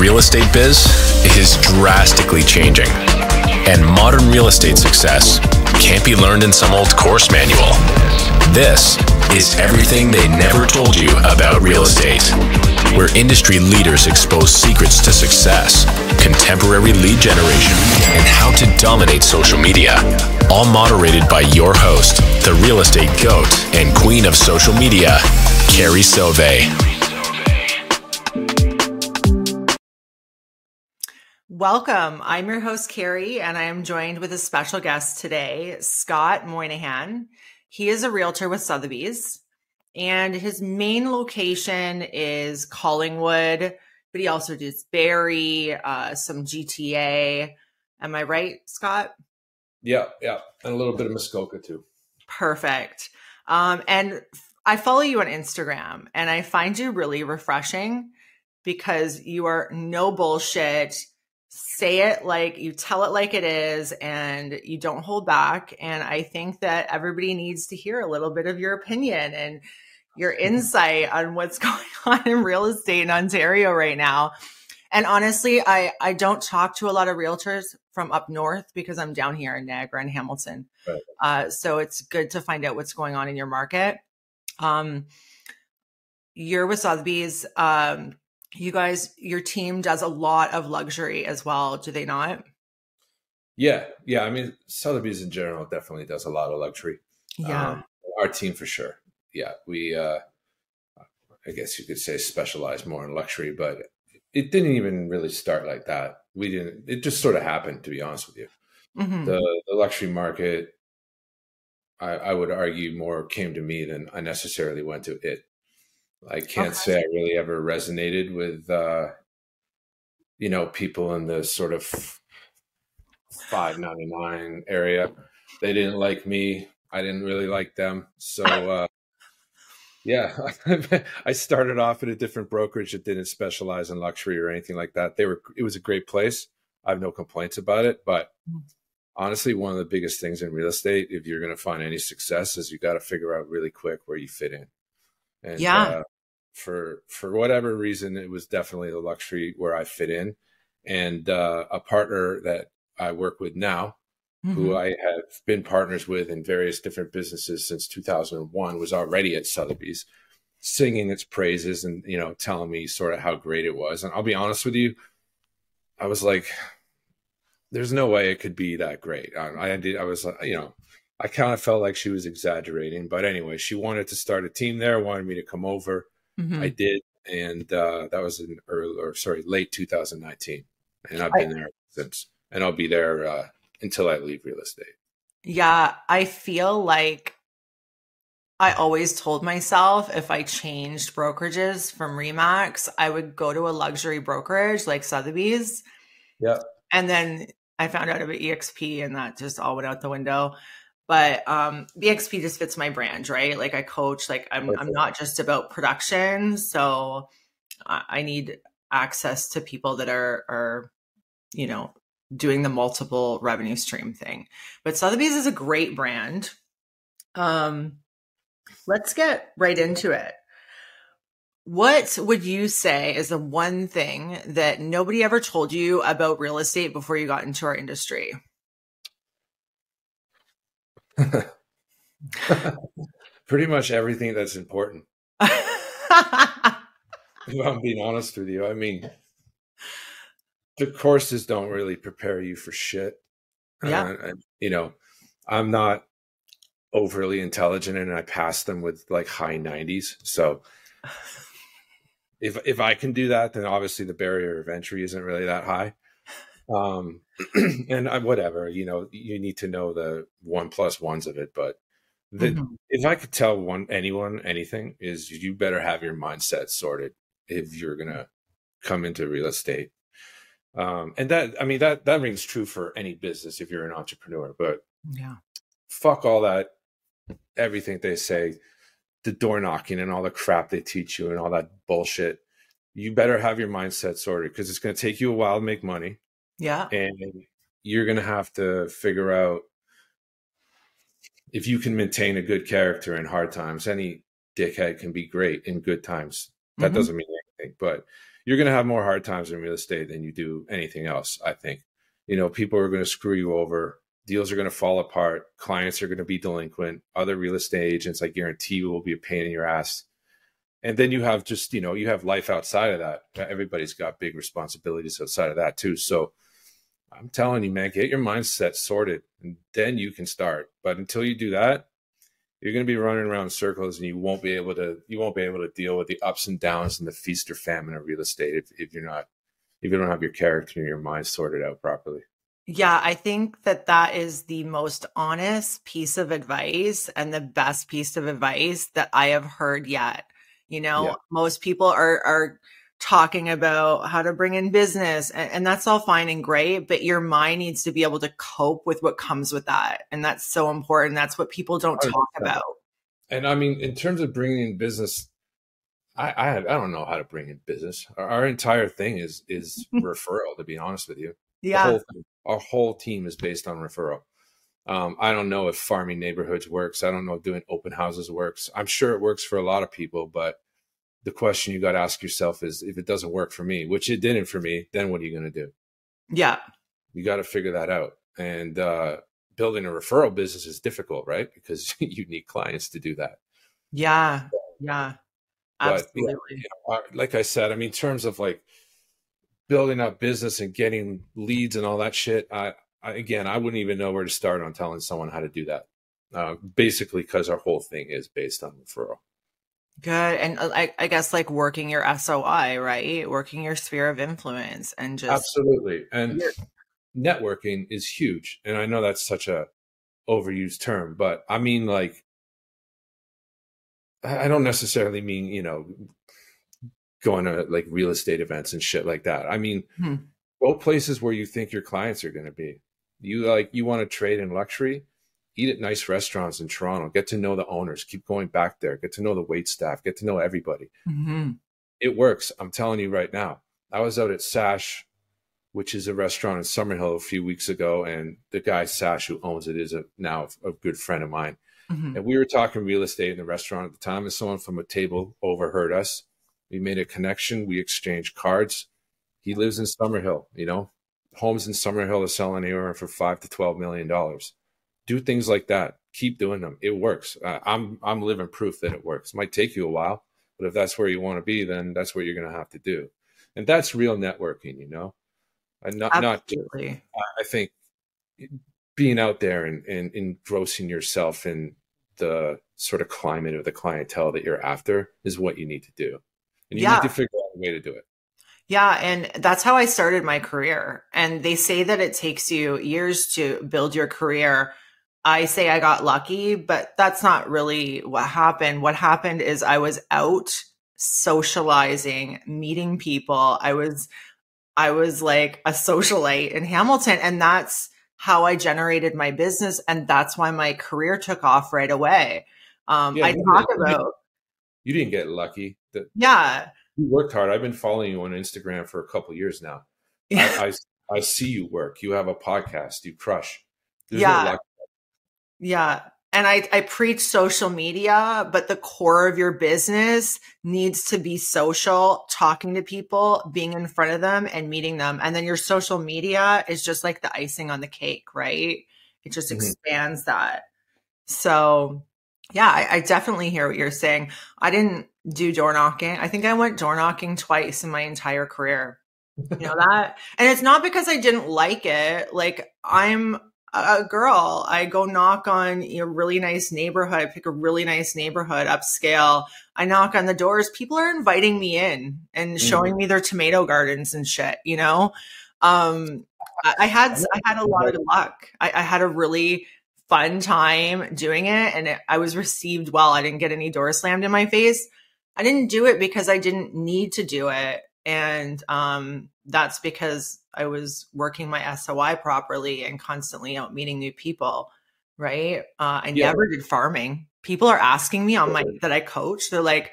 real estate biz is drastically changing, and modern real estate success can't be learned in some old course manual. This is everything they never told you about real estate, where industry leaders expose secrets to success, contemporary lead generation, and how to dominate social media. All moderated by your host, the real estate goat and queen of social media, Carrie Soave. Welcome. I'm your host, Carrie, and I am joined with a special guest today, Scott Moynihan. He is a realtor with Sotheby's, and his main location is Collingwood, but he also does Barrie, uh, some GTA. Am I right, Scott? Yeah, yeah, and a little bit of Muskoka too. Perfect. Um, and I follow you on Instagram, and I find you really refreshing because you are no bullshit. Say it like you tell it like it is, and you don't hold back. And I think that everybody needs to hear a little bit of your opinion and your insight on what's going on in real estate in Ontario right now. And honestly, I I don't talk to a lot of realtors from up north because I'm down here in Niagara and Hamilton. Right. Uh, so it's good to find out what's going on in your market. Um, you're with Sotheby's. Um, you guys, your team does a lot of luxury as well, do they not? Yeah, yeah. I mean, Sotheby's in general definitely does a lot of luxury. Yeah. Um, our team for sure. Yeah, we. uh I guess you could say specialize more in luxury, but it didn't even really start like that. We didn't. It just sort of happened, to be honest with you. Mhm. The the luxury market, I, I would argue, more came to me than I necessarily went to it. I can't Okay. say I really ever resonated with, uh, you know, people in the sort of five ninety nine area. They didn't like me. I didn't really like them. So, uh, yeah, I started off at a different brokerage that didn't specialize in luxury or anything like that. They were. It was a great place. I have no complaints about it, but Mm. honestly, one of the biggest things in real estate, if you're going to find any success, is you got to figure out really quick where you fit in. And Yeah. uh, for for whatever reason, it was definitely the luxury where I fit in, and uh, a partner that I work with now, who Mhm. I have been partners with in various different businesses since 2001, was already at Sotheby's, singing its praises and you know telling me sort of how great it was. And I'll be honest with you, I was like, "There's no way it could be that great." I, I did. I was, uh, you know, I kind of felt like she was exaggerating. But anyway, she wanted to start a team there, wanted me to come over. Mhm. I did, and uh, that was in early, or sorry, late 2019, and I've I- been there since, and I'll be there uh, until I leave real estate. Yeah, I feel like I always told myself if I changed brokerages from Remax, I would go to a luxury brokerage like Sotheby's. Yeah. And then I found out about EXP and that just all went out the window. But um EXP just fits my brand, right? Like I coach, like I'm I'm not just about production. So I, I need access to people that are are, you know, doing the multiple revenue stream thing. But Sotheby's is a great brand. Um, let's get right into it. What would you say is the one thing that nobody ever told you about real estate before you got into our industry? Pretty much everything that's important. If I'm being honest with you, I mean, the courses don't really prepare you for shit. Yeah. Uh, you know, I'm not overly intelligent, and I pass them with like high 90s. So if if I can do that, then obviously the barrier of entry isn't really that high. Um, and I, whatever, you know, you need to know the one plus ones of it, but the, Mhm. if I could tell one anyone anything is you better have your mindset sorted if you're gonna come into real estate. Um, and that I mean that that rings true for any business if you're an entrepreneur. But Yeah. fuck all that, everything they say, the door knocking and all the crap they teach you and all that bullshit. You better have your mindset sorted because it's gonna take you a while to make money Yeah. and you're going to have to figure out if you can maintain a good character in hard times any dickhead can be great in good times that Mhm. doesn't mean anything but you're going to have more hard times in real estate than you do anything else. I think, you know, people are going to screw you over. Deals are going to fall apart. Clients are going to be delinquent. Other real estate agents, I guarantee, will be a pain in your ass. And then you have just, you know, you have life outside of that. Everybody's got big responsibilities outside of that too. So I'm telling you, man, get your mindset sorted and then you can start. But until you do that, you're going to be running around in circles and you won't be able to you won't be able to deal with the ups and downs and the feast or famine of real estate if, if you're not if you don't have your character and your mind sorted out properly yeah i think that that is the most honest piece of advice and the best piece of advice that i have heard yet you know yeah. most people are are talking about how to bring in business and, and, that's all fine and great but your mind needs to be able to cope with what comes with that and that's so important. That's what people don't talk about. And i mean in terms of bringing in business i i, I don't know how to bring in business. Our, our entire thing is is referral to be honest with you. Yeah. whole our whole team is based on referral. Um, I don't know if farming neighborhoods works. I don't know if doing open houses works. I'm sure it works for a lot of people, but the question you got to ask yourself is if it doesn't work for me, which it didn't for me, then what are you going to do? Yeah. You got to figure that out. And uh, building a referral business is difficult, right? Because you need clients to do that. Yeah. Yeah. Absolutely. But, you know, like I said, I mean, in terms of like building up business and getting leads and all that shit, I, I again, I wouldn't even know where to start on telling someone how to do that. Uh, basically, because our whole thing is based on referral. Good. And uh, I, I, guess like working your SOI, right? Working your sphere of influence and just Absolutely. And networking is huge. And I know that's such a overused term, but I mean like I don't necessarily mean, you know, going to like real estate events and shit like that. I mean, hmm. go places where you think your clients are going to be. You like you want to trade in luxury, eat at nice restaurants in Toronto, get to know the owners, keep going back there, get to know the wait staff, get to know everybody. Mm-hmm. It works. I'm telling you right now. I was out at Sash, which is a restaurant in Summerhill a few weeks ago, and the guy Sash who owns it is a now a good friend of mine. Mm-hmm. And we were talking real estate in the restaurant at the time, and someone from a table overheard us. We made a connection. We exchanged cards. He lives in Summerhill. You know, homes in Summerhill are selling anywhere for five to twelve million dollars do things like that. Keep doing them. It works. Uh, I'm I'm living proof that it works. It might take you a while, but if that's where you want to be, then that's what you're going to have to do. And that's real networking, you know. And not Absolutely. not. I think being out there and, and engrossing yourself in the sort of climate of the clientele that you're after is what you need to do. And you yeah. need to figure out a way to do it. Yeah, and that's how I started my career. And they say that it takes you years to build your career. I say I got lucky, but that's not really what happened. What happened is I was out socializing, meeting people. I was I was like a socialite in Hamilton and that's how I generated my business and that's why my career took off right away. Um yeah, I talk about You didn't get lucky. The, yeah. You worked hard. I've been following you on Instagram for a couple years now. I, I, I see you work. You have a podcast. You crush. There's yeah. No yeah. And I, I preach social media, but the core of your business needs to be social, talking to people, being in front of them and meeting them. And then your social media is just like the icing on the cake, right? It just mm-hmm. expands that. So yeah, I, I, definitely hear what you're saying. I didn't do door knocking. I think I went door knocking twice in my entire career. You know that? and it's not because I didn't like it. Like I'm a girl. I go knock on a really nice neighborhood, I pick a really nice neighborhood, upscale. I knock on the doors. People are inviting me in and showing mm. me their tomato gardens and shit, you know? Um, I, I had, I had a lot of luck. I, I had a really fun time doing it and it, I was received well. I didn't get any doors slammed in my face. I didn't do it because I didn't need to do it. And um, that's because I was working my SOI properly and constantly out meeting new people. Right. Uh, I yeah. never did farming. People are asking me on my that I coach. They're like,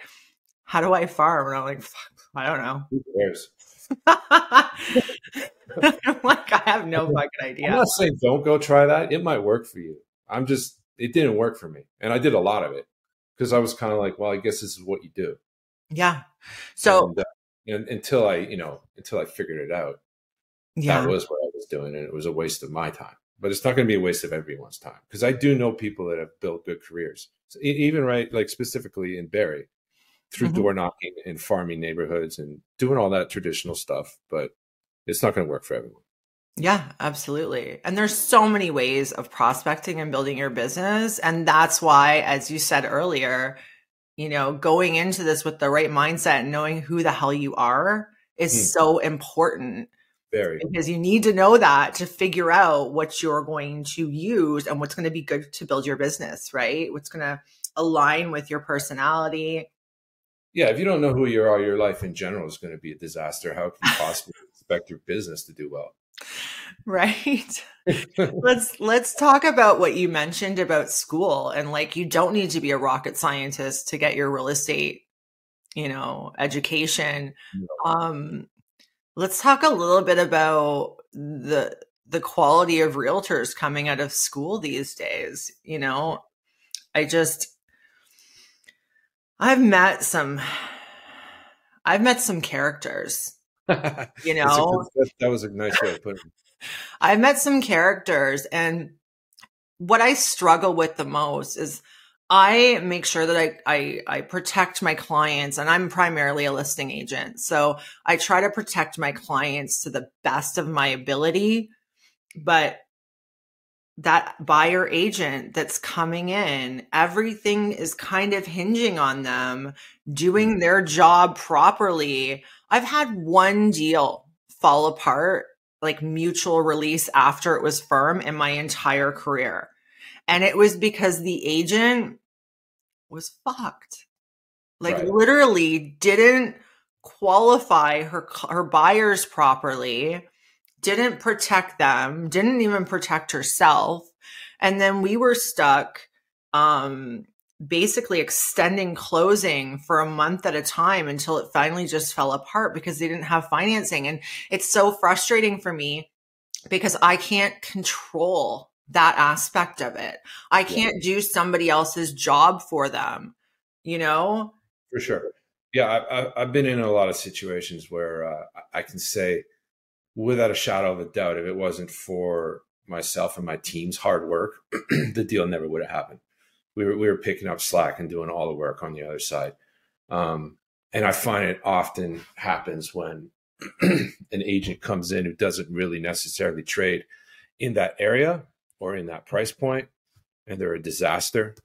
"How do I farm?" And I'm like, "I don't know." Who cares? I'm like, I have no fucking idea. I'm not saying don't go try that. It might work for you. I'm just, it didn't work for me, and I did a lot of it because I was kind of like, well, I guess this is what you do. Yeah. So. And, uh, and, until I, you know, until I figured it out. Yeah. That was what I was doing, and it was a waste of my time. But it's not going to be a waste of everyone's time because I do know people that have built good careers, so even right, like specifically in Barrie, through Mhm. door knocking in farming neighborhoods and doing all that traditional stuff. But it's not going to work for everyone. Yeah, absolutely. And there's so many ways of prospecting and building your business. And that's why, as you said earlier, you know, going into this with the right mindset and knowing who the hell you are is Hmm. so important Very. because you need to know that to figure out what you're going to use and what's going to be good to build your business, right? What's going to align with your personality. Yeah, if you don't know who you are, your life in general is going to be a disaster. How can you possibly expect your business to do well? Right. let's let's talk about what you mentioned about school and like you don't need to be a rocket scientist to get your real estate you know education um let's talk a little bit about the the quality of realtors coming out of school these days you know i just i've met some i've met some characters you know good- that, was a nice way of putting it. I've met some characters, and what I struggle with the most is I make sure that I, I I protect my clients, and I'm primarily a listing agent, so I try to protect my clients to the best of my ability. But that buyer agent that's coming in, everything is kind of hinging on them doing mm. their job properly. I've had one deal fall apart like mutual release after it was firm in my entire career. And it was because the agent was fucked. Like Right. literally didn't qualify her her buyers properly, didn't protect them, didn't even protect herself. And then we were stuck um basically extending closing for a month at a time until it finally just fell apart because they didn't have financing and it's so frustrating for me because I can't control that aspect of it. I can't do somebody else's job for them, you know? For sure. Yeah, I, I've been in a lot of situations where uh, I can say, without a shadow of a doubt, if it wasn't for myself and my team's hard work, the deal never would have happened. We were we were picking up slack and doing all the work on the other side. Um, and I find it often happens when an agent comes in who doesn't really necessarily trade in that area or in that price point, and they're a disaster.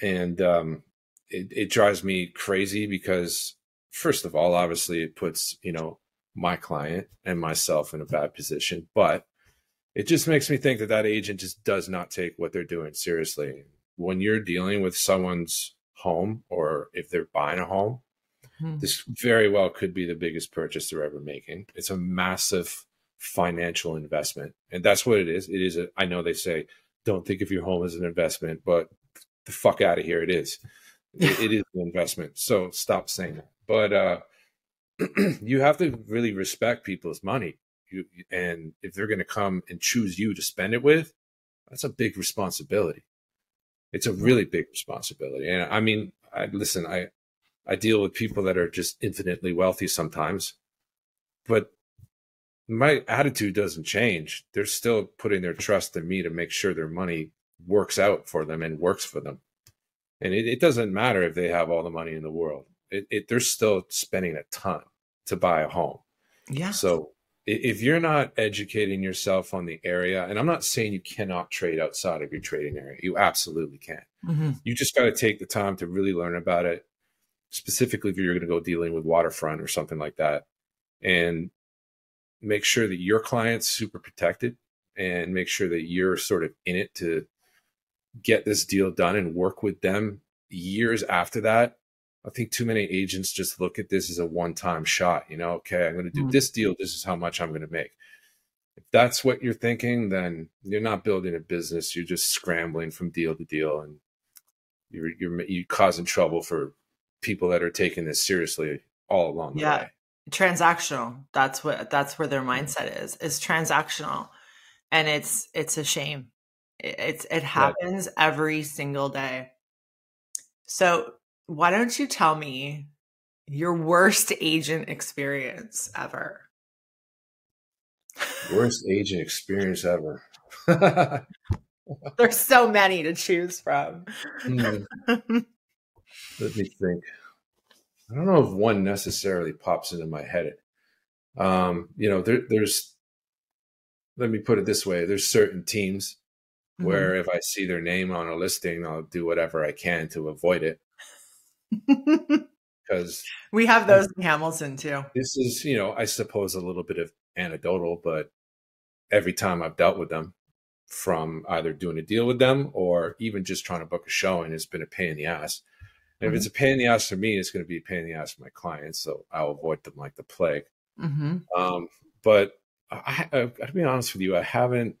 And um, it, it drives me crazy because first of all obviously it puts you know my client and myself in a bad position but it just makes me think that that agent just does not take what they're doing seriously when you're dealing with someone's home or if they're buying a home Hmm. this very well could be the biggest purchase they're ever making it's a massive financial investment and that's what it is it is a i know they say don't think of your home as an investment but the fuck out of here it is it, it is an investment. So stop saying that. But uh, you have to really respect people's money. You, and if they're going to come and choose you to spend it with, that's a big responsibility. It's a really big responsibility. And I mean, I listen, I, I deal with people that are just infinitely wealthy sometimes, but my attitude doesn't change. They're still putting their trust in me to make sure their money works out for them and works for them and it, it doesn't matter if they have all the money in the world it, it, they're still spending a ton to buy a home Yeah. so if you're not educating yourself on the area and i'm not saying you cannot trade outside of your trading area you absolutely can Mhm. you just got to take the time to really learn about it specifically if you're going to go dealing with waterfront or something like that and make sure that your client's super protected and make sure that you're sort of in it to get this deal done and work with them years after that. I think too many agents just look at this as a one time shot. You know, okay, I'm going to do Mm. this deal. This is how much I'm going to make. If that's what you're thinking, then you're not building a business. You're just scrambling from deal to deal, and you're you're you're causing trouble for people that are taking this seriously all along the Yeah. way. Transactional that's what that's where their mindset is is transactional and it's it's a shame it, it's it happens every single day so why don't you tell me Your worst agent experience ever. Worst agent experience ever. There's so many to choose from. Hmm. Let me think. I don't know if one necessarily pops into my head. Um, you know, there, there's. Let me put it this way: there's certain teams Mm-hmm. where if I see their name on a listing, I'll do whatever I can to avoid it because we have those in Hamilton too. this is, you know, I suppose a little bit of anecdotal, but every time I've dealt with them, from either doing a deal with them or even just trying to book a showing, it's been a pain in the ass. And if it's a pain in the ass for me, it's going to be a pain in the ass for my clients. So I'll avoid them like the plague. Mm-hmm. Um, but I, I, I gotta be honest with you, I haven't,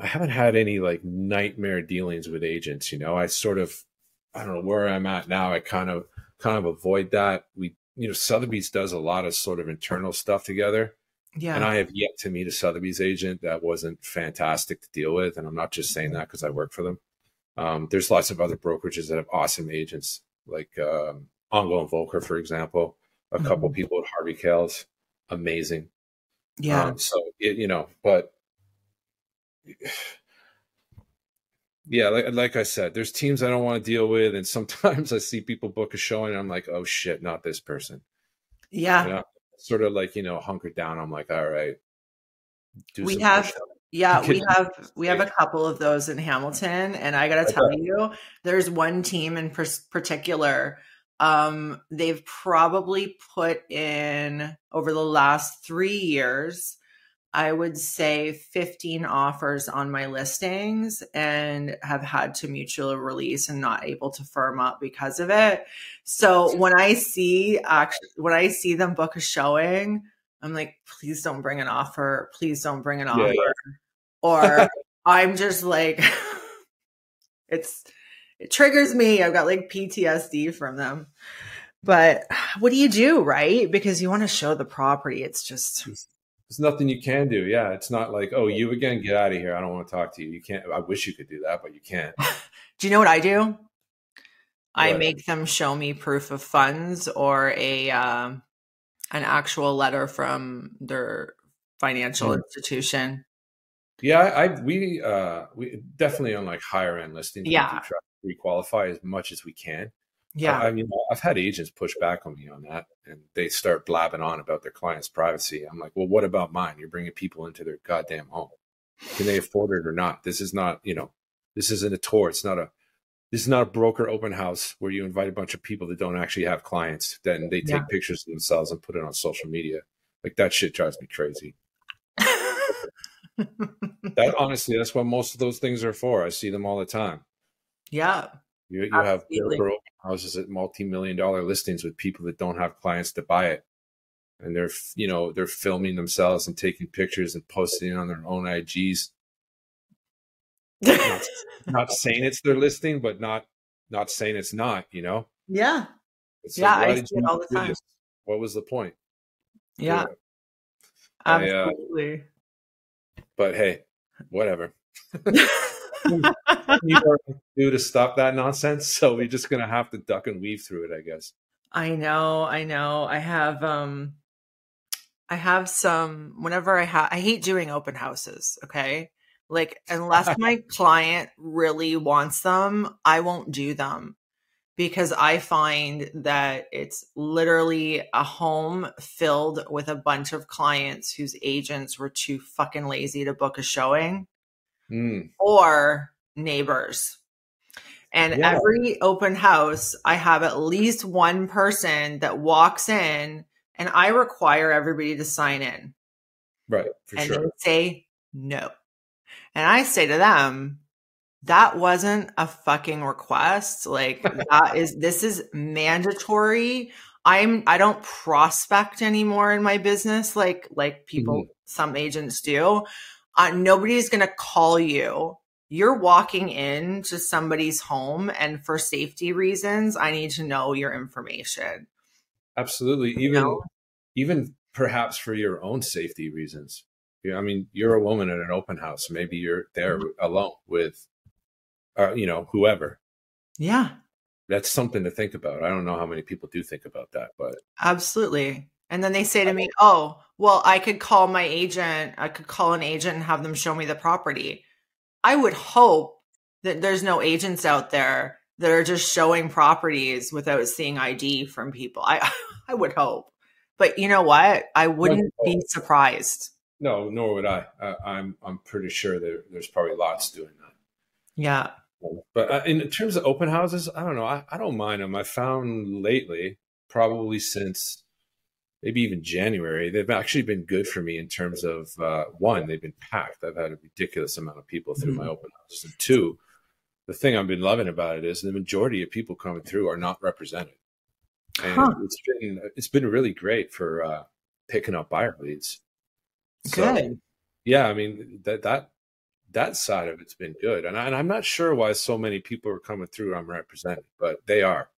I haven't had any like nightmare dealings with agents. You know, I sort of, I don't know where I'm at now. I kind of, kind of avoid that. We, you know, Sotheby's does a lot of sort of internal stuff together, Yeah. and I have yet to meet a Sotheby's agent that wasn't fantastic to deal with. And I'm not just saying that because I work for them. Um, there's lots of other brokerages that have awesome agents, like um, Engel and Volker, for example. A couple Mhm. people at Harvey Kalles, amazing. yeah. Um, so it, you know, but yeah, like, like I said, there's teams I don't want to deal with, and sometimes I see people book a showing, and I'm like, oh shit, not this person. yeah. You know, sort of like you know, hunker down. I'm like, all right. do We have-. Yeah, we have we have a couple of those in Hamilton, and I got to tell you, there's one team in particular. Um, they've probably put in over the last three years, I would say 15 offers on my listings, and have had to mutual release and not able to firm up because of it. So when I see actually when I see them book a showing, I'm like, please don't bring an offer. Please don't bring an Yeah, offer. yeah. Or I'm just like, it's, it triggers me. I've got like PTSD from them. But what do you do, right? Because you want to show the property. It's just, There's nothing you can do. Yeah, it's not like, oh, you again, get out of here. I don't want to talk to you. You can't. I wish you could do that, but you can't. do you know what I do? I make them show me proof of funds or a, um, an actual letter from their financial Hmm. institution. Yeah, I, we uh we definitely on like higher end listings. we Yeah. try to re-qualify as much as we can. Yeah. I, I mean, I've had agents push back on me on that, and they start blabbing on about their client's privacy. I'm like, well, what about mine? You're bringing people into their goddamn home. Can they afford it or not? This is not, you know, this isn't a tour. It's not a, this is not a broker open house where you invite a bunch of people that don't actually have clients. Then they take Yeah. pictures of themselves and put it on social media. Like that shit drives me crazy. That honestly, that's what most of those things are for. I see them all the time. yeah. You, you have Absolutely. open houses at multi-million dollar listings with people that don't have clients to buy it, and they're you know they're filming themselves and taking pictures and posting on their own IGs. Not saying it's their listing, but not not saying it's not. You know, yeah. it's Yeah, I see it all the time. this? What was the point? Yeah. I, uh, Absolutely. But hey, whatever. you know to do to stop that nonsense. So we're just gonna have to duck and weave through it, I guess. I know, I know. I have um I have some whenever I have I hate doing open houses, okay? Like unless my client really wants them, I won't do them because I find that it's literally a home filled with a bunch of clients whose agents were too fucking lazy to book a showing Mm. or neighbors. And Yeah. every open house, I have at least one person that walks in and I require everybody to sign in. Right, for and sure. they say no. And I say to them, that wasn't a fucking request. Like that is this is mandatory. I'm I don't prospect anymore in my business like like people some agents do. Uh, nobody's going to call you. You're walking in to somebody's home and for safety reasons, I need to know your information. Absolutely. You Even know? even perhaps for your own safety reasons. I mean, you're a woman at an open house. Maybe you're there Mm-hmm. alone with, uh, you know, whoever. Yeah. that's something to think about. I don't know how many people do think about that, but absolutely. And then they say to me, "Oh, well, I could call my agent. I could call an agent and have them show me the property." I would hope that there's no agents out there that are just showing properties without seeing ID from people. I I would hope. But you know what? I wouldn't be surprised. No, nor would I. Uh, I'm I'm pretty sure there, there's probably lots doing that. Yeah. But uh, in terms of open houses, I don't know. I, I don't mind them. I found lately, probably since maybe even January, they've actually been good for me in terms of uh, one, they've been packed. I've had a ridiculous amount of people through mm-hmm. my open houses. And two, the thing I've been loving about it is the majority of people coming through are not represented. And huh. it's been it's been really great for uh, picking up buyer leads. So, good. Yeah, I mean that that that side of it's been good, and, I, and I'm not sure why so many people are coming through unrepresented, but they are.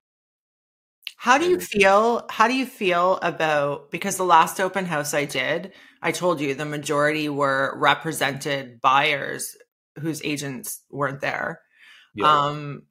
How do you feel? How do you feel about because the last open house I did, I told you the majority were represented buyers whose agents weren't there. Yeah. Um,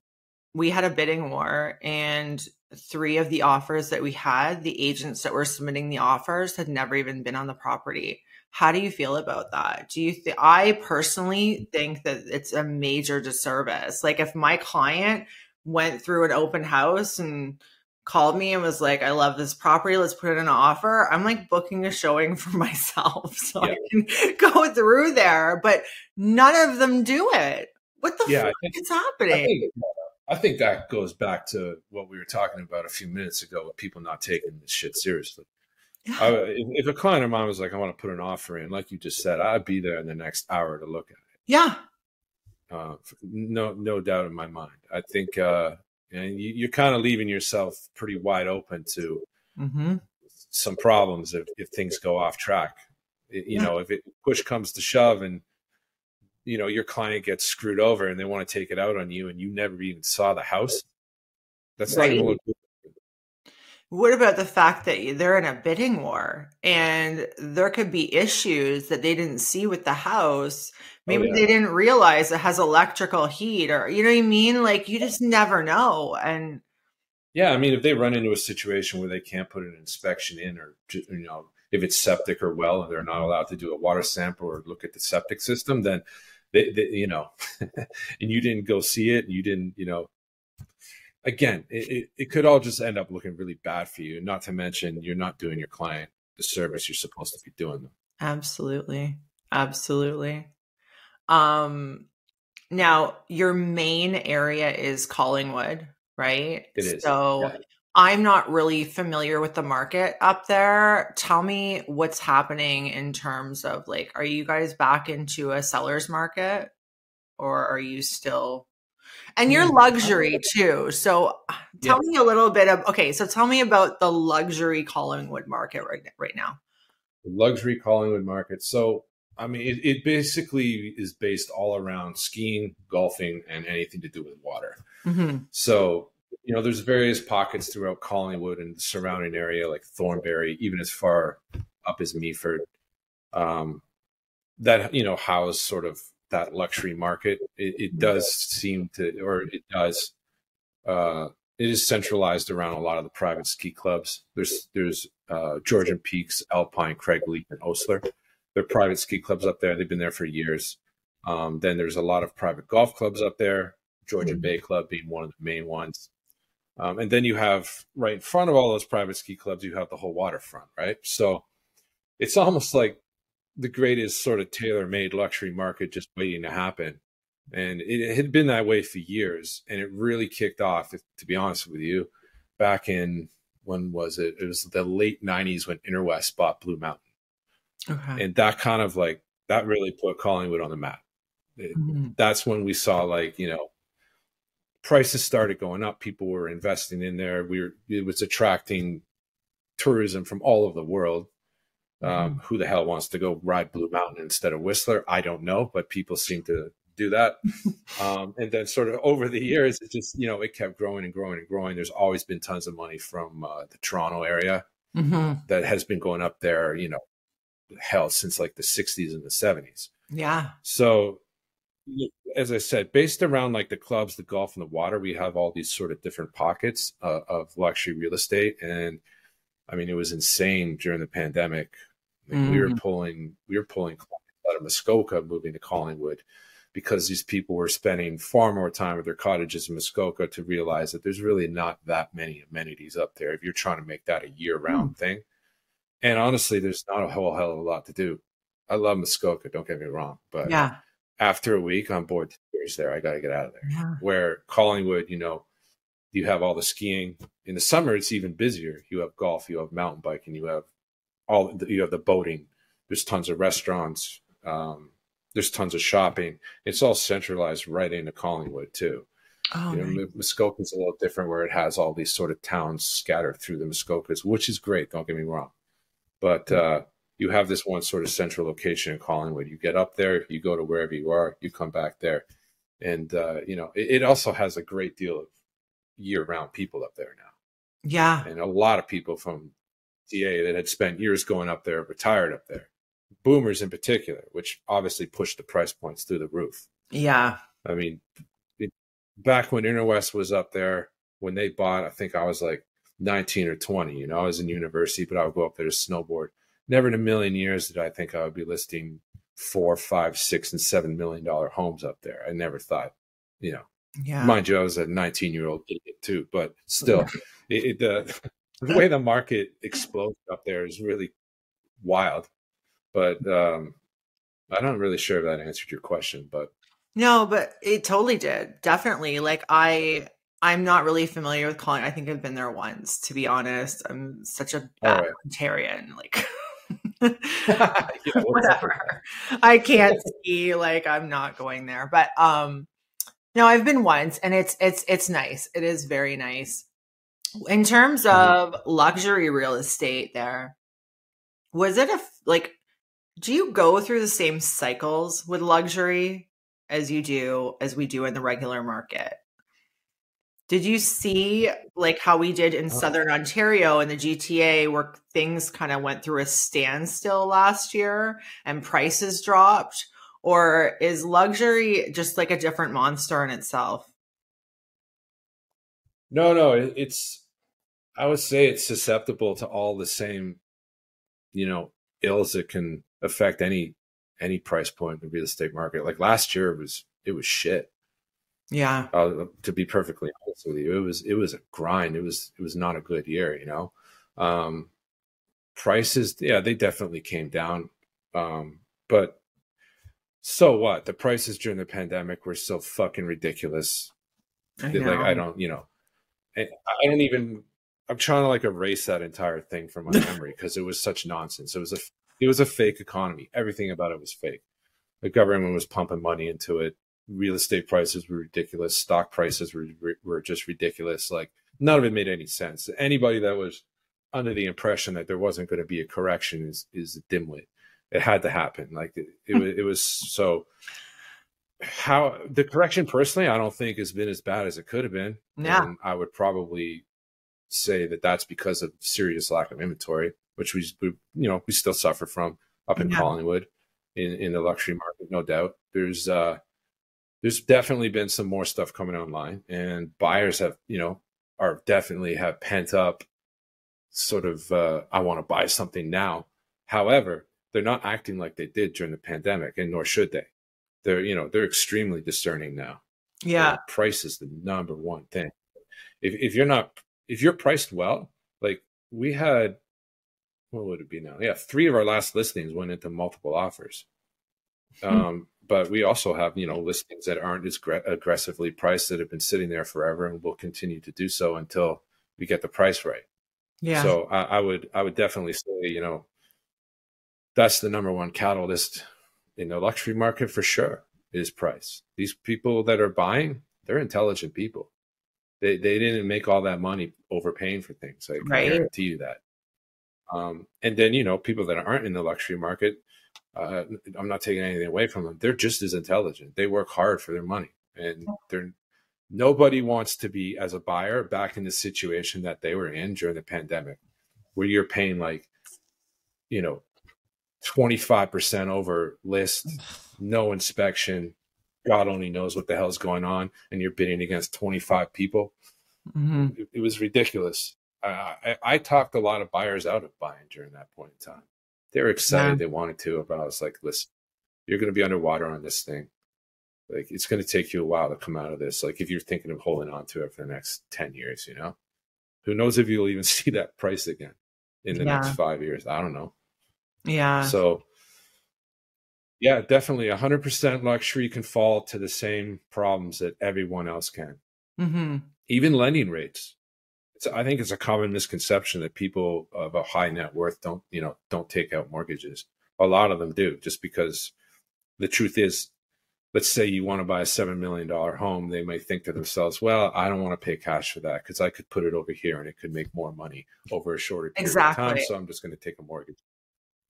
we had a bidding war, and three of the offers that we had, the agents that were submitting the offers had never even been on the property. How do you feel about that? Do you think I personally think that it's a major disservice? Like if my client went through an open house and called me and was like, I love this property, let's put it in an offer, I'm like booking a showing for myself so yeah. I can go through there. But none of them do it. What the yeah, fuck think, is happening? I think, that goes back to what we were talking about a few minutes ago with people not taking this shit seriously. I, if, a client of mine was like, I want to put an offer in, like you just said, I'd be there in the next hour to look at it. Yeah. Uh, no, no doubt in my mind. I think, uh, and you, are kind of leaving yourself pretty wide open to mm-hmm. some problems if, if things go off track. You yeah. know, if it push comes to shove and you know your client gets screwed over and they want to take it out on you and you never even saw the house that's right. not even what what about the fact that they're in a bidding war and there could be issues that they didn't see with the house? Oh, Maybe oh, yeah. they didn't realize it has electrical heat or, you know what I mean? Like you just never know. And yeah, I mean, if they run into a situation where they can't put an inspection in or, you know, if it's septic or well and they're not allowed to do a water sample or look at the septic system, then they, they, you know, and you didn't go see it, and you didn't, you know, again, it, it, it, could all just end up looking really bad for you. Not to mention, you're not doing your client the service you're supposed to be doing them. Absolutely, absolutely. Um, now your main area is Collingwood, right? It is. So. Yeah. I'm not really familiar with the market up there. Tell me what's happening in terms of like, are you guys back into a seller's market or are you still? And you're mm, luxury too. So tell yeah. me a little bit of, okay, so tell me about the luxury Collingwood market right, right now. The luxury Collingwood market. So, I mean, it, it basically is based all around skiing, golfing, and anything to do with water. Mm-hmm. So you know, there's various pockets throughout Collingwood and the surrounding area, like Thornbury, even as far up as Meaford, um, that you know house sort of that luxury market. It, it does seem to, or it does. Uh, it is centralized around a lot of the private ski clubs. There's there's uh, Georgian Peaks, Alpine, Craigleith, and Osler. They're private ski clubs up there. They've been there for years. Um, then there's a lot of private golf clubs up there. Georgian mm-hmm. Bay Club being one of the main ones. Um, and then you have right in front of all those private ski clubs, you have the whole waterfront, right? So it's almost like the greatest sort of tailor made luxury market just waiting to happen. And it, had been that way for years. And it really kicked off, if, to be honest with you, back in when was it? It was the late 90s when Intrawest bought Blue Mountain. Okay. And that kind of like, that really put Collingwood on the map. It, mm-hmm. That's when we saw like, you know, prices started going up. People were investing in there. We were, it was attracting tourism from all over the world. Um, mm-hmm. Who the hell wants to go ride Blue Mountain instead of Whistler? I don't know, but people seem to do that. um, and then, sort of over the years, it just you know it kept growing and growing and growing. There's always been tons of money from uh, the Toronto area mm-hmm. that has been going up there. You know, hell since like the 60s and the 70s. Yeah. So as I said, based around like the clubs, the golf, and the water, we have all these sort of different pockets uh, of luxury real estate. And I mean, it was insane during the pandemic. Like, mm-hmm. We were mm-hmm. pulling, we were pulling out of Muskoka, moving to Collingwood, because these people were spending far more time at their cottages in Muskoka to realize that there's really not that many amenities up there if you're trying to make that a year-round mm. thing. And honestly, there's not a whole hell of a lot to do. I love Muskoka, don't get me wrong, but yeah after a week on board tears there. I got to get out of there. Yeah. Where Collingwood, you know, you have all the skiing in the summer. It's even busier. You have golf, you have mountain biking, you have all you have the boating. There's tons of restaurants. Um, there's tons of shopping. It's all centralized right into Collingwood too. Oh, you know, Muskoka is a little different where it has all these sort of towns scattered through the Muskokas, which is great. Don't get me wrong, but uh, you have this one sort of central location in Collingwood. You get up there, you go to wherever you are, you come back there, and uh, you know it, it, also has a great deal of year-round people up there now. Yeah, and a lot of people from TA that had spent years going up there retired up there. Boomers in particular, which obviously pushed the price points through the roof. Yeah, I mean, it, back when Intrawest was up there, when they bought, I think I was like 19 or 20. You know, I was in university, but I would go up there to snowboard never in a million years did I think I would be listing four, five, six, and seven million dollar homes up there. I never thought, you know, yeah. mind you, I was a 19 year old idiot too, but still, it, it, the, the way the market explodes up there is really wild. But um, I'm not really sure if that answered your question, but no, but it totally did. Definitely. Like I I'm not really familiar with calling. I think I've been there once, to be honest. I'm such a bad right. Ontarian. Like whatever. I can't ski. Like I'm not going there. But um, no, I've been once, and it's it's it's nice. It is very nice. In terms mm-hmm. of luxury real estate, there was it a like? Do you go through the same cycles with luxury as you do as we do in the regular market? Did you see like how we did in uh-huh. Southern Ontario and the GTA where things kind of went through a standstill last year and prices dropped? Or is luxury just like a different monster in itself? No, no, it's I would say it's susceptible to all the same, you know, ills that can affect any any price point in the real estate market. Like last year it was it was shit. Yeah. Uh, to be perfectly honest with you, it was it was a grind. It was it was not a good year. You know, um, prices. Yeah, they definitely came down. Um, but so what? The prices during the pandemic were so fucking ridiculous. I like I don't, you know, I don't even. I'm trying to like erase that entire thing from my memory because it was such nonsense. It was a it was a fake economy. Everything about it was fake. The government was pumping money into it real estate prices were ridiculous, stock prices were were just ridiculous. Like none of it made any sense. Anybody that was under the impression that there wasn't going to be a correction is is a dimwit. It had to happen. Like it, it was it was so. How the correction personally, I don't think has been as bad as it could have been. Yeah, and I would probably say that that's because of serious lack of inventory, which we, we you know we still suffer from up in yeah. Collingwood in in the luxury market, no doubt. There's uh there's definitely been some more stuff coming online and buyers have you know are definitely have pent up sort of uh, i want to buy something now. However they're not acting like they did during the pandemic and nor should they. They're you know they're extremely discerning now. Yeah. price is the number one thing. If, if you're not if you're priced well like we had what would it be now? Yeah three of our last listings went into multiple offers. Hmm. um, but we also have you know listings that aren't as aggressively priced that have been sitting there forever and will continue to do so until we get the price right. Yeah. So I, I would I would definitely say you know that's the number one catalyst in the luxury market for sure is price. These people that are buying, they're intelligent people. They they didn't make all that money overpaying for things. I right. guarantee you that. Um, and then you know people that aren't in the luxury market, uh, I'm not taking anything away from them. They're just as intelligent. They work hard for their money, and they're nobody wants to be as a buyer back in the situation that they were in during the pandemic, where you're paying like, you know, 25 percent over list, no inspection, God only knows what the hell's going on, and you're bidding against 25 people. Mm-hmm. It, it, was ridiculous. I, I, I, talked a lot of buyers out of buying during that point in time. They were excited, yeah. they wanted to, but I was like, listen, you're going to be underwater on this thing. Like, it's going to take you a while to come out of this. Like, if you're thinking of holding on to it for the next 10 years, you know, who knows if you'll even see that price again in the yeah. next five years? I don't know. Yeah. So, yeah, definitely. 100% luxury can fall to the same problems that everyone else can. Mm-hmm. Even lending rates. I think it's a common misconception that people of a high net worth don't, you know, don't take out mortgages. A lot of them do, just because the truth is, let's say you want to buy a seven million dollar home, they may think to themselves, "Well, I don't want to pay cash for that because I could put it over here and it could make more money over a shorter period exactly. of time. So I'm just going to take a mortgage."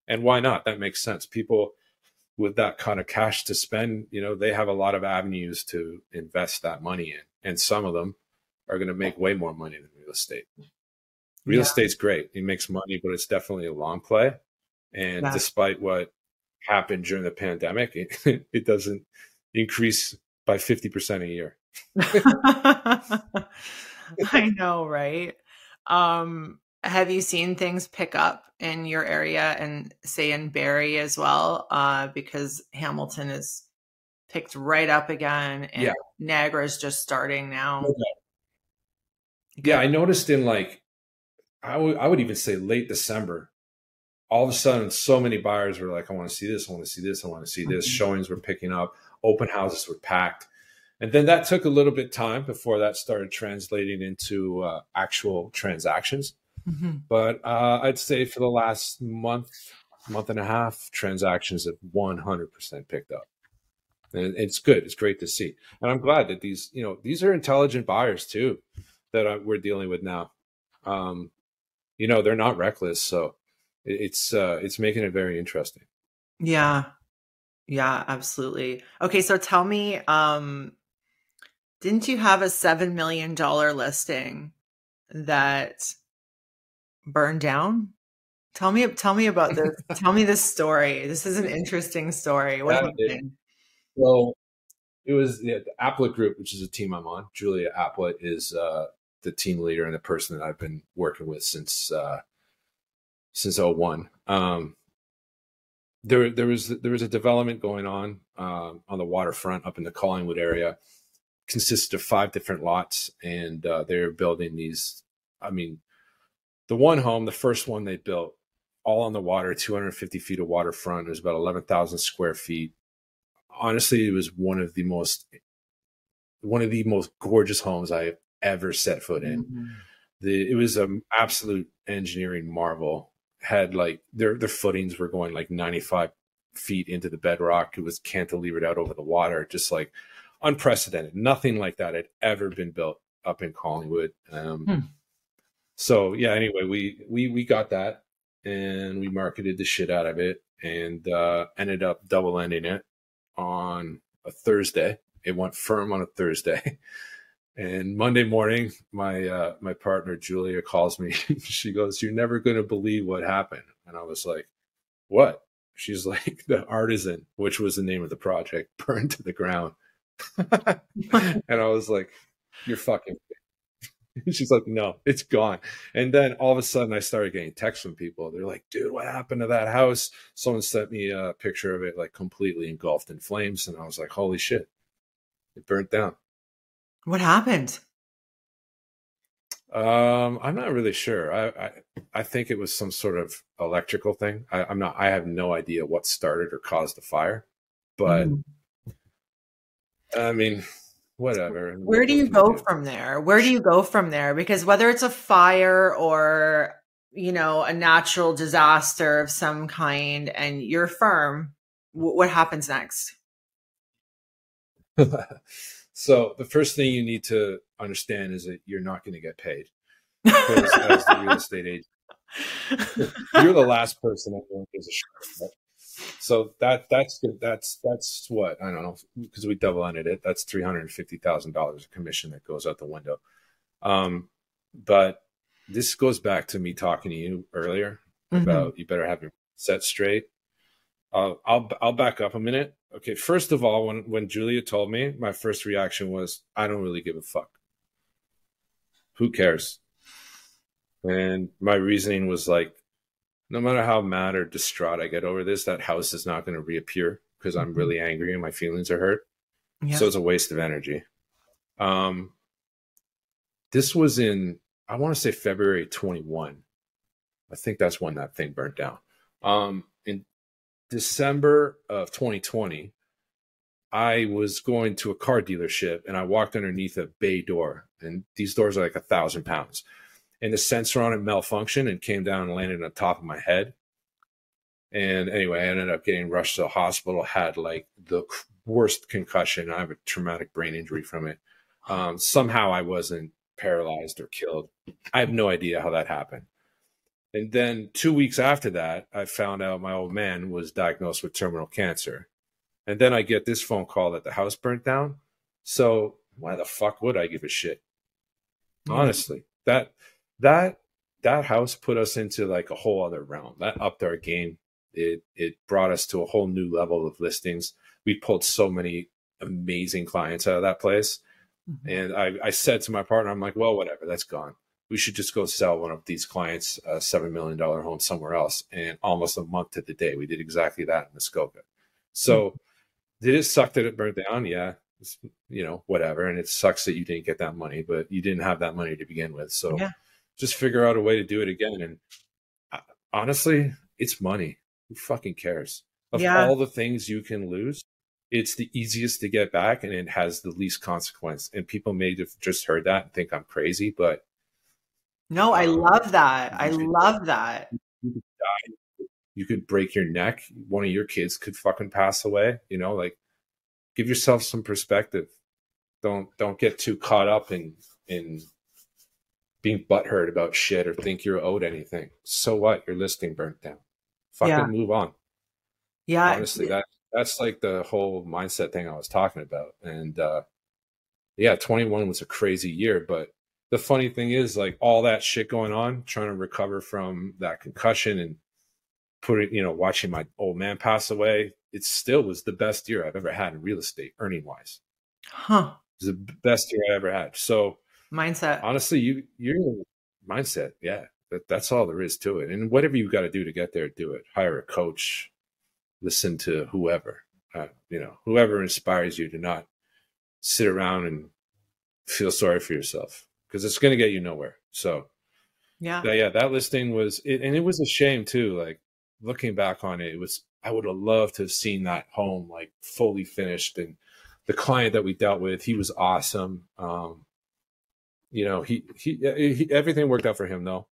And why not? That makes sense. People with that kind of cash to spend, you know, they have a lot of avenues to invest that money in. And some of them are going to make way more money than estate. Real yeah. estate's great. It makes money, but it's definitely a long play. And yeah. despite what happened during the pandemic, it, it doesn't increase by 50% a year. I know, right? Um, have you seen things pick up in your area and say in Barrie as well? Uh, because Hamilton is picked right up again and yeah. Niagara is just starting now. Okay. Yeah, I noticed in like, I would, I would even say late December, all of a sudden, so many buyers were like, I want to see this, I want to see this, I want to see this. Mm-hmm. Showings were picking up, open houses were packed. And then that took a little bit time before that started translating into uh, actual transactions. Mm-hmm. But uh, I'd say for the last month, month and a half, transactions have 100% picked up. And it's good. It's great to see. And I'm glad that these, you know, these are intelligent buyers too that we're dealing with now. Um, you know, they're not reckless. So it's, uh, it's making it very interesting. Yeah. Yeah, absolutely. Okay. So tell me, um, didn't you have a $7 million listing that burned down? Tell me, tell me about this. tell me this story. This is an interesting story. What happened? Well, it was the, the Applet Group, which is a team I'm on. Julia Applet is uh, the team leader and the person that I've been working with since uh, since 01. Um, there, there was there was a development going on um, on the waterfront up in the Collingwood area. Consisted of five different lots, and uh, they were building these. I mean, the one home, the first one they built, all on the water, 250 feet of waterfront. It was about 11,000 square feet. Honestly, it was one of the most, one of the most gorgeous homes I ever set foot in. Mm-hmm. The, it was an absolute engineering marvel. Had like their their footings were going like 95 feet into the bedrock. It was cantilevered out over the water, just like unprecedented. Nothing like that had ever been built up in Collingwood. Um, hmm so yeah anyway we we we got that and we marketed the shit out of it and uh ended up double ending it on a thursday it went firm on a thursday and monday morning my uh my partner julia calls me she goes you're never going to believe what happened and i was like what she's like the artisan which was the name of the project burned to the ground and i was like you're fucking She's like, no, it's gone. And then all of a sudden, I started getting texts from people. They're like, dude, what happened to that house? Someone sent me a picture of it, like completely engulfed in flames. And I was like, holy shit, it burnt down. What happened? Um, I'm not really sure. I, I, I think it was some sort of electrical thing. I, am not. I have no idea what started or caused the fire, but mm. I mean, whatever. Where do you go from there? Where do you go from there? Because whether it's a fire or you know a natural disaster of some kind, and you're firm, w- what happens next? so the first thing you need to understand is that you're not going to get paid because as the real estate agent, you're the last person everyone gives a shit so that that's that's that's what I don't know because we double ended it. That's three hundred and fifty thousand dollars of commission that goes out the window. Um, but this goes back to me talking to you earlier mm-hmm. about you better have your set straight. Uh, I'll I'll back up a minute. Okay, first of all, when when Julia told me, my first reaction was, I don't really give a fuck. Who cares? And my reasoning was like, no matter how mad or distraught I get over this, that house is not going to reappear because I'm really angry and my feelings are hurt. Yeah. So it's a waste of energy. Um, this was in, I want to say February 21. I think that's when that thing burnt down. Um, in December of 2020, I was going to a car dealership and I walked underneath a bay door, and these doors are like a thousand pounds. And the sensor on it malfunctioned and came down and landed on top of my head. And anyway, I ended up getting rushed to the hospital, had like the worst concussion. I have a traumatic brain injury from it. Um, somehow I wasn't paralyzed or killed. I have no idea how that happened. And then two weeks after that, I found out my old man was diagnosed with terminal cancer. And then I get this phone call that the house burnt down. So why the fuck would I give a shit? Honestly, that that that house put us into like a whole other realm. That upped our game. It it brought us to a whole new level of listings. We pulled so many amazing clients out of that place. Mhm. And I, I said to my partner, I'm like, well, whatever, that's gone. We should just go sell one of these clients a $7 million home somewhere else. And almost a month to the day, we did exactly that in Muskoka. So did it suck that it burned down? Yeah. It's, you know, whatever. And it sucks that you didn't get that money, but you didn't have that money to begin with. So Yeah. just figure out a way to do it again. And uh, honestly, it's money. Who fucking cares? Of Yeah. all the things you can lose, it's the easiest to get back and it has the least consequence. And people may have just heard that and think I'm crazy, but No, I Um, love that. I love that. you could. You could break your neck. One of your kids could fucking pass away. You know, like give yourself some perspective. Don't don't get too caught up in in being butthurt about shit or think you're owed anything. So what? Your listing burnt down. Fucking Yeah. move on. Yeah. Honestly, that that's like the whole mindset thing I was talking about. And uh yeah, 21 was a crazy year, but the funny thing is like all that shit going on, trying to recover from that concussion and put it, you know, watching my old man pass away, it still was the best year I've ever had in real estate, earning wise. Huh. It was the best year I ever had. So Mindset. honestly, you your mindset, yeah, that, that's all there is to it. And whatever you got to do to get there, do it. Hire a coach, listen to whoever, uh, you know, whoever inspires you to not sit around and feel sorry for yourself because it's going to get you nowhere. So Yeah. yeah, yeah, that listing was, it, and it was a shame too. Like looking back on it, it was. I would have loved to have seen that home like fully finished, and the client that we dealt with, he was awesome. Um, you know, he, he he everything worked out for him though.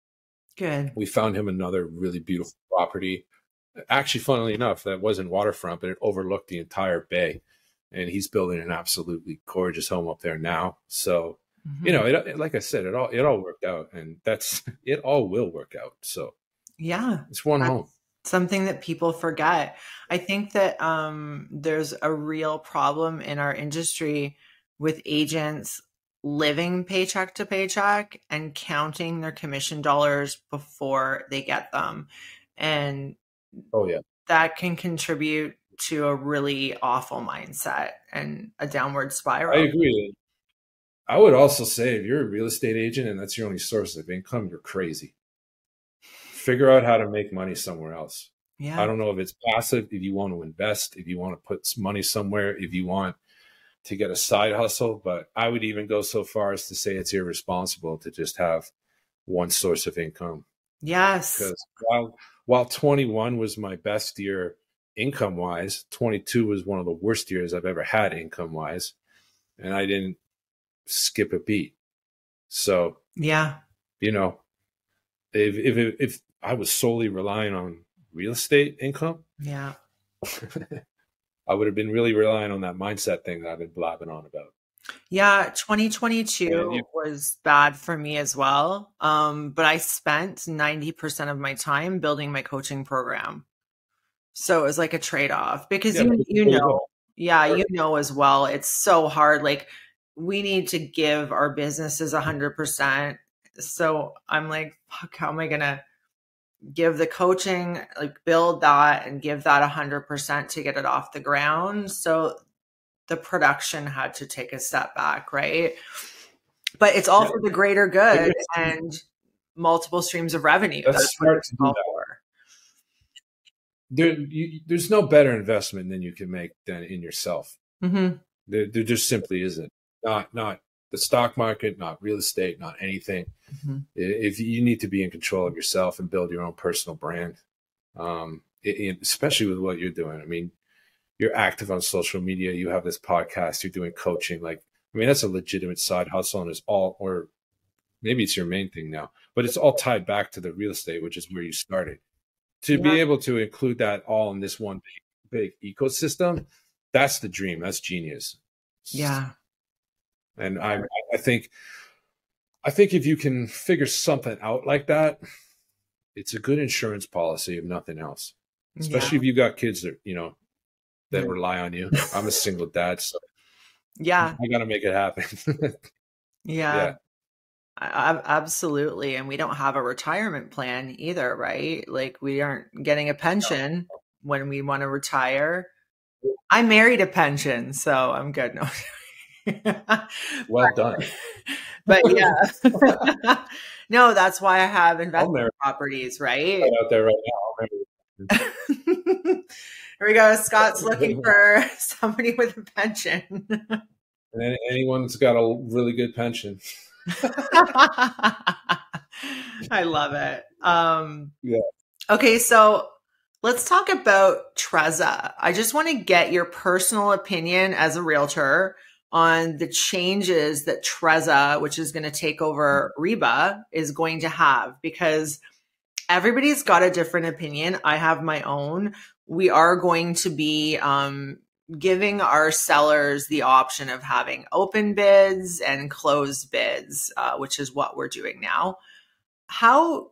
Good. We found him another really beautiful property. Actually, funnily enough, that wasn't waterfront, but it overlooked the entire bay, and he's building an absolutely gorgeous home up there now. So Mhm. you know, it, like I said, it all it all worked out, and that's it. All will work out. So yeah. it's one home. something that people forget. I think that um, there's a real problem in our industry with agents living paycheck to paycheck and counting their commission dollars before they get them. And Oh yeah, that can contribute to a really awful mindset and a downward spiral. I agree. I would also say if you're a real estate agent and that's your only source of income, you're crazy. Figure out how to make money somewhere else. Yeah. I don't know if it's passive, if you want to invest, if you want to put money somewhere, if you want to get a side hustle, but I would even go so far as to say it's irresponsible to just have one source of income. yes. Because while while 21 was my best year income wise, 22 was one of the worst years I've ever had income wise, and I didn't skip a beat. So Yeah. you know, if if if I was solely relying on real estate income, Yeah. I would have been really relying on that mindset thing that I've been blabbing on about. Yeah, 2022 Yeah, was bad for me as well. Um, but I spent 90% of my time building my coaching program. So it was like a trade-off because Yeah, you you know, yeah, you know as well. It's so hard. Like we need to give our businesses 100%. So I'm like, fuck, how am I going to give the coaching, like build that and give that 100% to get it off the ground. So the production had to take a step back, right? But it's all for the greater good and multiple streams of revenue. That's, That's smart to do that. For. There, you, there's no better investment than you can make than in yourself. Mm-hmm. There, there just simply isn't. Not not the stock market, not real estate, not anything. Mm-hmm. If you need to be in control of yourself and build your own personal brand, um, it, especially with what you're doing. I mean, you're active on social media. You have this podcast. You're doing coaching. Like, I mean, that's a legitimate side hustle, and it's all, or maybe it's your main thing now, but it's all tied back to the real estate, which is where you started. To yeah. be able to include that all in this one big, big ecosystem, that's the dream. That's genius. Yeah. And I, I think, I think if you can figure something out like that, it's a good insurance policy if nothing else. Especially yeah. if you've got kids that you know that yeah. rely on you. I'm a single dad, so yeah, I got to make it happen. yeah. yeah. I, absolutely. And we don't have a retirement plan either, right? Like we aren't getting a pension no. when we want to retire. I married a pension, so I'm good. No. well done. But yeah. no, that's why I have investment properties, right? Right out there right now. Here we go. Scott's looking for somebody with a pension. and anyone's got a really good pension. I love it. Um, yeah. Okay, so let's talk about TRESA. I just want to get your personal opinion as a realtor on the changes that TRESA, which is going to take over REBBA, is going to have because everybody's got a different opinion. I have my own. We are going to be um, giving our sellers the option of having open bids and closed bids, uh, which is what we're doing now. How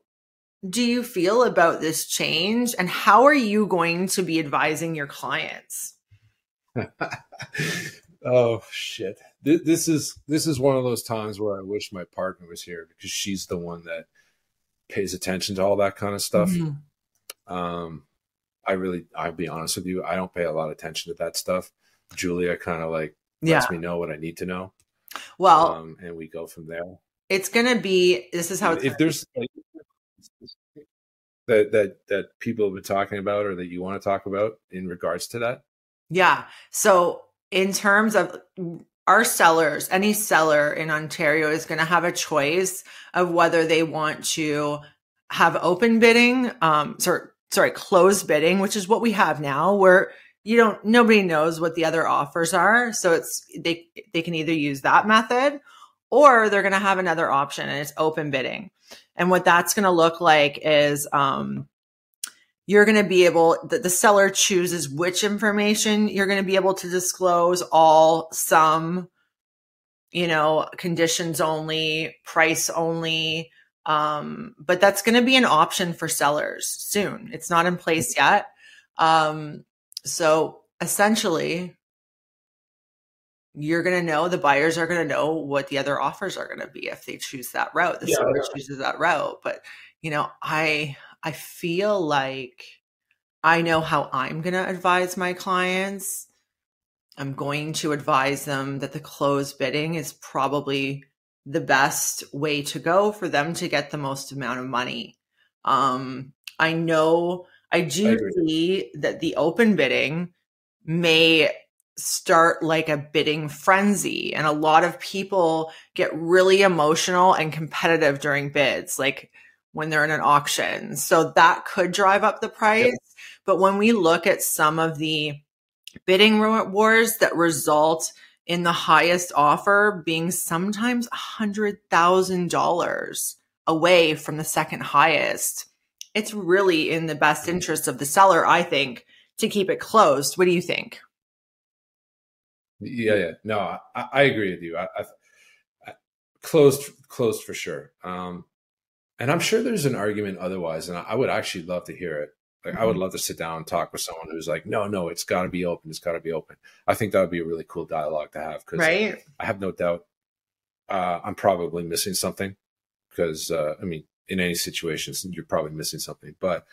do you feel about this change and how are you going to be advising your clients? oh shit. This is this is one of those times where I wish my partner was here because she's the one that pays attention to all that kind of stuff. Mm-hmm. Um, I really, I'll be honest with you, I don't pay a lot of attention to that stuff. Julia kind of like lets me know what I need to know. Well, um, and we go from there. It's gonna be. This is how. if there's like, that that that people have been talking about, or that you want to talk about in regards to that. Yeah. So in terms of our sellers, any seller in Ontario is going to have a choice of whether they want to have open bidding, um, sorry, sorry, closed bidding, which is what we have now, where you don't nobody knows what the other offers are, so it's they they can either use that method or they're going to have another option, and it's open bidding. And what that's going to look like is um, you're going to be able that the seller chooses which information you're going to be able to disclose all some you know conditions only price only um, but that's going to be an option for sellers soon. It's not in place yet. Um, so essentially, you're going to know the buyers are going to know what the other offers are going to be if they choose that route. The yeah, seller yeah. chooses that route. But you know, I I feel like I know how I'm going to advise my clients. I'm going to advise them that the closed bidding is probably the best way to go for them to get the most amount of money. Um, I know I do I see that the open bidding may start like a bidding frenzy and a lot of people get really emotional and competitive during bids like when they're in an auction so that could drive up the price yep. but when we look at some of the bidding wars that result in the highest offer being sometimes $100,000 away from the second highest. It's really in the best interest of the seller, I think, to keep it closed. What do you think? Yeah, yeah. No, I, I agree with you. I, I, I, closed, closed for sure. Um, and I'm sure there's an argument otherwise, and I would actually love to hear it. Like mm-hmm. I would mm-hmm. love to sit down and talk with someone who's like, no, no, it's got to be open. It's got to be open. I think that would be a really cool dialogue to have because right? I have no doubt uh, I'm probably missing something because uh, I mean in any situations, you're probably missing something. But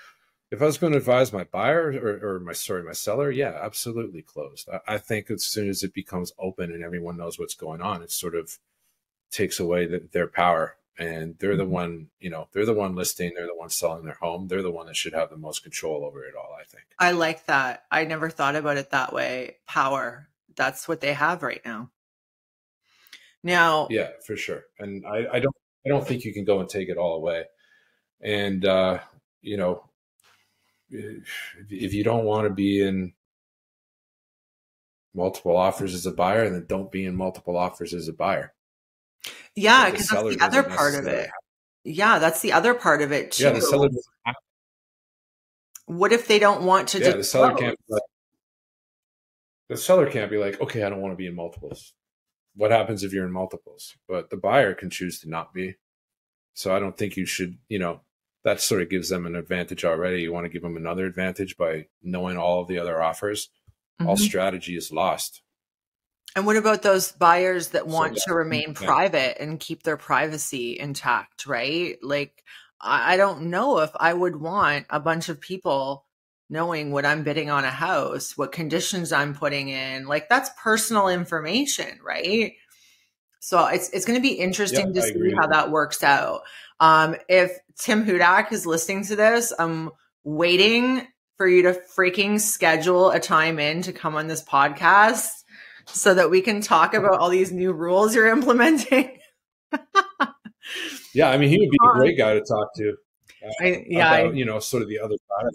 if I was going to advise my buyer or, or my sorry my seller, yeah, absolutely closed. I, I, think as soon as it becomes open and everyone knows what's going on, it sort of takes away the, their power. And they're the mm-hmm. one, you know, they're the one listing, they're the one selling their home, they're the one that should have the most control over it all. I think. I like that. I never thought about it that way. Power. That's what they have right now. Now, yeah, for sure. And I, I don't, I don't think you can go and take it all away. And uh, you know, if you don't want to be in multiple offers as a buyer, then don't be in multiple offers as a buyer. Yeah, because that's the other part of it. Yeah, that's the other part of it too. Yeah, the seller. What if they don't want to? Yeah, the seller can't. Like, the seller can't be like, okay, I don't want to be in multiples. What happens if you're in multiples? But the buyer can choose to not be. So I don't think you should, you know, that sort of gives them an advantage already. You want to give them another advantage by knowing all of the other offers. Mm-hmm. All strategy is lost. And what about those buyers that want so, to remain yeah. private and keep their privacy intact, right? Like, I don't know if I would want a bunch of people knowing what I'm bidding on a house, what conditions I'm putting in. Like, that's personal information, right? So it's it's going to be interesting to I see how that works out. Um, if Tim Hudak is listening to this, I'm waiting for you to freaking schedule a time in to come on this podcast so that we can talk about all these new rules you're implementing. yeah, I mean, he would be a great guy to talk to. Uh, I, yeah, about, I, you know, sort of the other side.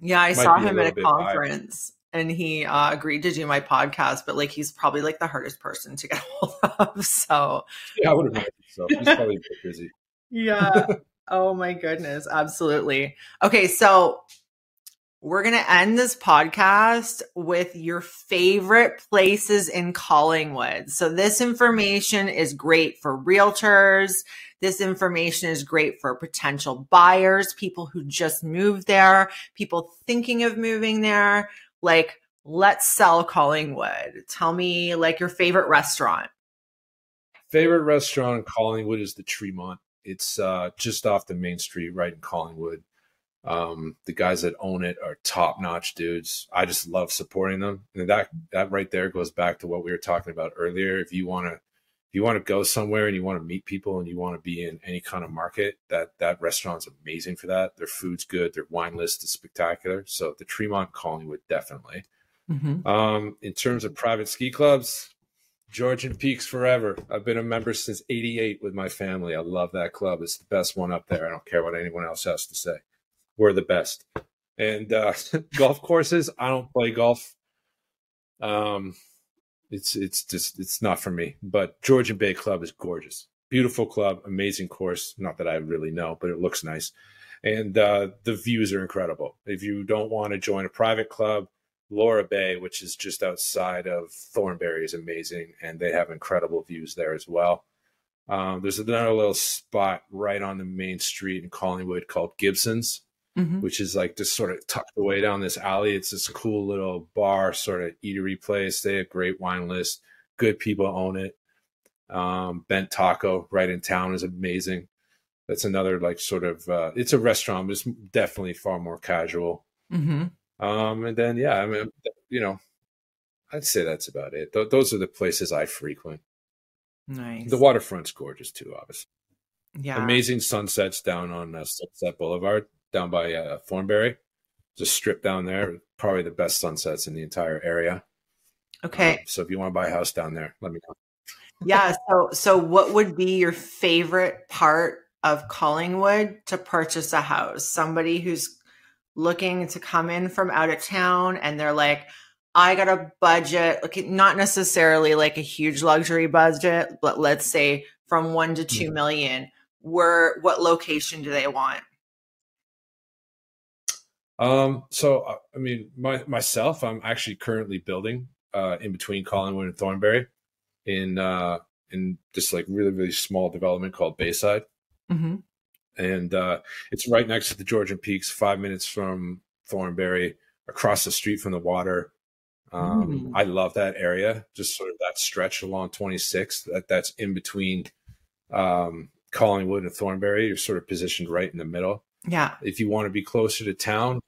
Yeah, I saw him at a conference and he uh, agreed to do my podcast, but like he's probably like the hardest person to get hold of. So yeah, I would imagine so. He's probably busy. yeah. oh my goodness, absolutely. Okay, so we're going to end this podcast with your favorite places in Collingwood. So, this information is great for realtors. This information is great for potential buyers, people who just moved there, people thinking of moving there like let's sell Collingwood. Tell me like your favorite restaurant. Favorite restaurant in Collingwood is the Tremont. It's uh, just off the main street, right in Collingwood. Um, the guys that own it are top notch dudes. I just love supporting them. And that that right there goes back to what we were talking about earlier. If you want to if you want to go somewhere and you want to meet people and you want to be in any kind of market, that that restaurant's amazing for that. Their food's good, their wine list is spectacular. So the Tremont Collingwood definitely. Mm-hmm. Um, in terms of private ski clubs, Georgian Peaks forever. I've been a member since '88 with my family. I love that club. It's the best one up there. I don't care what anyone else has to say. We're the best. And uh, golf courses, I don't play golf. Um, it's it's just it's not for me. But Georgian Bay Club is gorgeous, beautiful club, amazing course. Not that I really know, but it looks nice, and uh, the views are incredible. If you don't want to join a private club, Lora Bay, which is just outside of Thornbury, is amazing, and they have incredible views there as well. Um, there's another little spot right on the main street in Collingwood called Gibson's, mm-hmm. which is like just sort of tucked away down this alley. It's this cool little bar, sort of eatery place. They have great wine list. Good people own it. Um, Bent Taco right in town is amazing. That's another like sort of uh, it's a restaurant, but it's definitely far more casual. Mm-hmm. Um, and then yeah, I mean, you know, I'd say that's about it. Th- those are the places I frequent. Nice. The waterfront's gorgeous too, obviously. Yeah. Amazing sunsets down on uh, Sunset Boulevard down by uh, Thornbury. Just strip down there, probably the best sunsets in the entire area. Okay. Um, so if you want to buy a house down there, let me know. yeah. So, so what would be your favorite part of Collingwood to purchase a house? Somebody who's looking to come in from out of town and they're like, I got a budget, like not necessarily like a huge luxury budget, but let's say from one to two mm-hmm. Where what location do they want? Um, so uh, I mean, my, myself, I'm actually currently building uh, in between Collingwood and Thornbury in uh, in just like really really small development called Bayside, mm-hmm. and uh, it's right next to the Georgian Peaks, five minutes from Thornbury, across the street from the water. Um, mm. I love that area, just sort of that stretch along 26 that that's in between um, Collingwood and Thornbury, you're sort of positioned right in the middle. Yeah. If you want to be closer to town,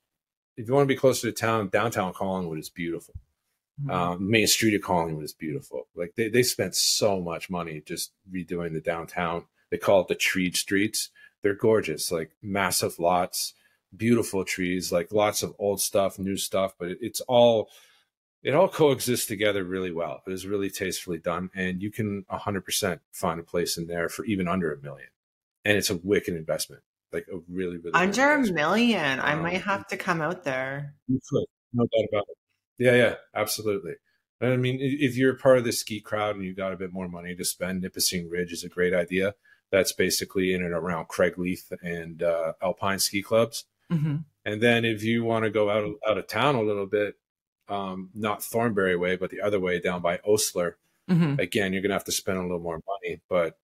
if you want to be closer to town, downtown Collingwood is beautiful. Mm-hmm. Um, Main Street of Collingwood is beautiful. Like they, they spent so much money just redoing the downtown. They call it the treed streets. They're gorgeous, like massive lots, beautiful trees, like lots of old stuff, new stuff, but it, it's all it all coexists together really well. It is really tastefully done, and you can 100% find a place in there for even under a million, and it's a wicked investment, like a really, really under a million. I um, might have to come out there. You could, no doubt about it. Yeah, yeah, absolutely. I mean, if you're part of the ski crowd and you've got a bit more money to spend, Nipissing Ridge is a great idea. That's basically in and around Craigleith and uh, Alpine ski clubs. Mm-hmm. And then if you want to go out out of town a little bit, um, not Thornbury way, but the other way down by Osler. Mm-hmm. Again, you're gonna have to spend a little more money, but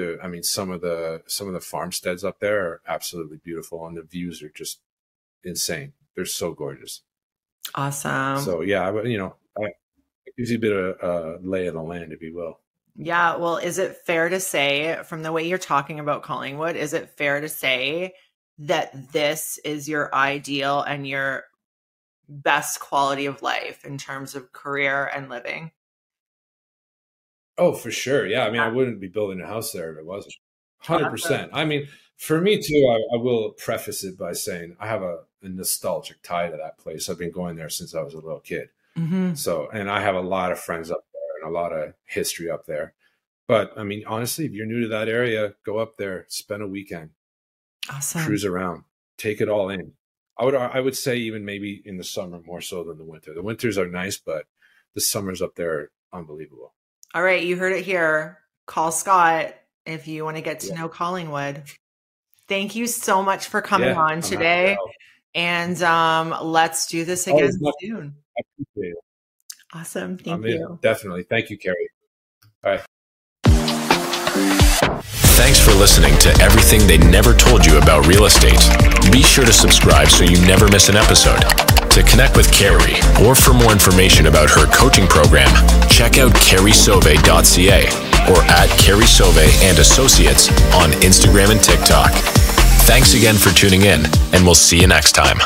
the I mean some of the some of the farmsteads up there are absolutely beautiful, and the views are just insane. They're so gorgeous. Awesome. So yeah, you know, I, it gives you a bit of a lay of the land, if you will. Yeah. Well, is it fair to say, from the way you're talking about Collingwood, is it fair to say that this is your ideal and your best quality of life in terms of career and living? Oh, for sure. Yeah. I mean, I wouldn't be building a house there if it wasn't. 100%. I mean, for me too, I, I will preface it by saying I have a, a, nostalgic tie to that place. I've been going there since I was a little kid. Mm-hmm. So, and I have a lot of friends up there and a lot of history up there. But I mean, honestly, if you're new to that area, go up there, spend a weekend, awesome. cruise around, take it all in. I would I would say even maybe in the summer more so than the winter. The winters are nice, but the summers up there are unbelievable. All right, you heard it here. Call Scott if you want to get to yeah. know Collingwood. Thank you so much for coming yeah, on today. And um, let's do this oh, again oh, soon. Awesome. Thank I'm you. In. Definitely. Thank you, Carrie. Bye. Thanks for listening to everything they never told you about real estate. Be sure to subscribe so you never miss an episode. To connect with Carrie or for more information about her coaching program, check out carriesoave.ca or at Carrie Soave and Associates on Instagram and TikTok. Thanks again for tuning in, and we'll see you next time.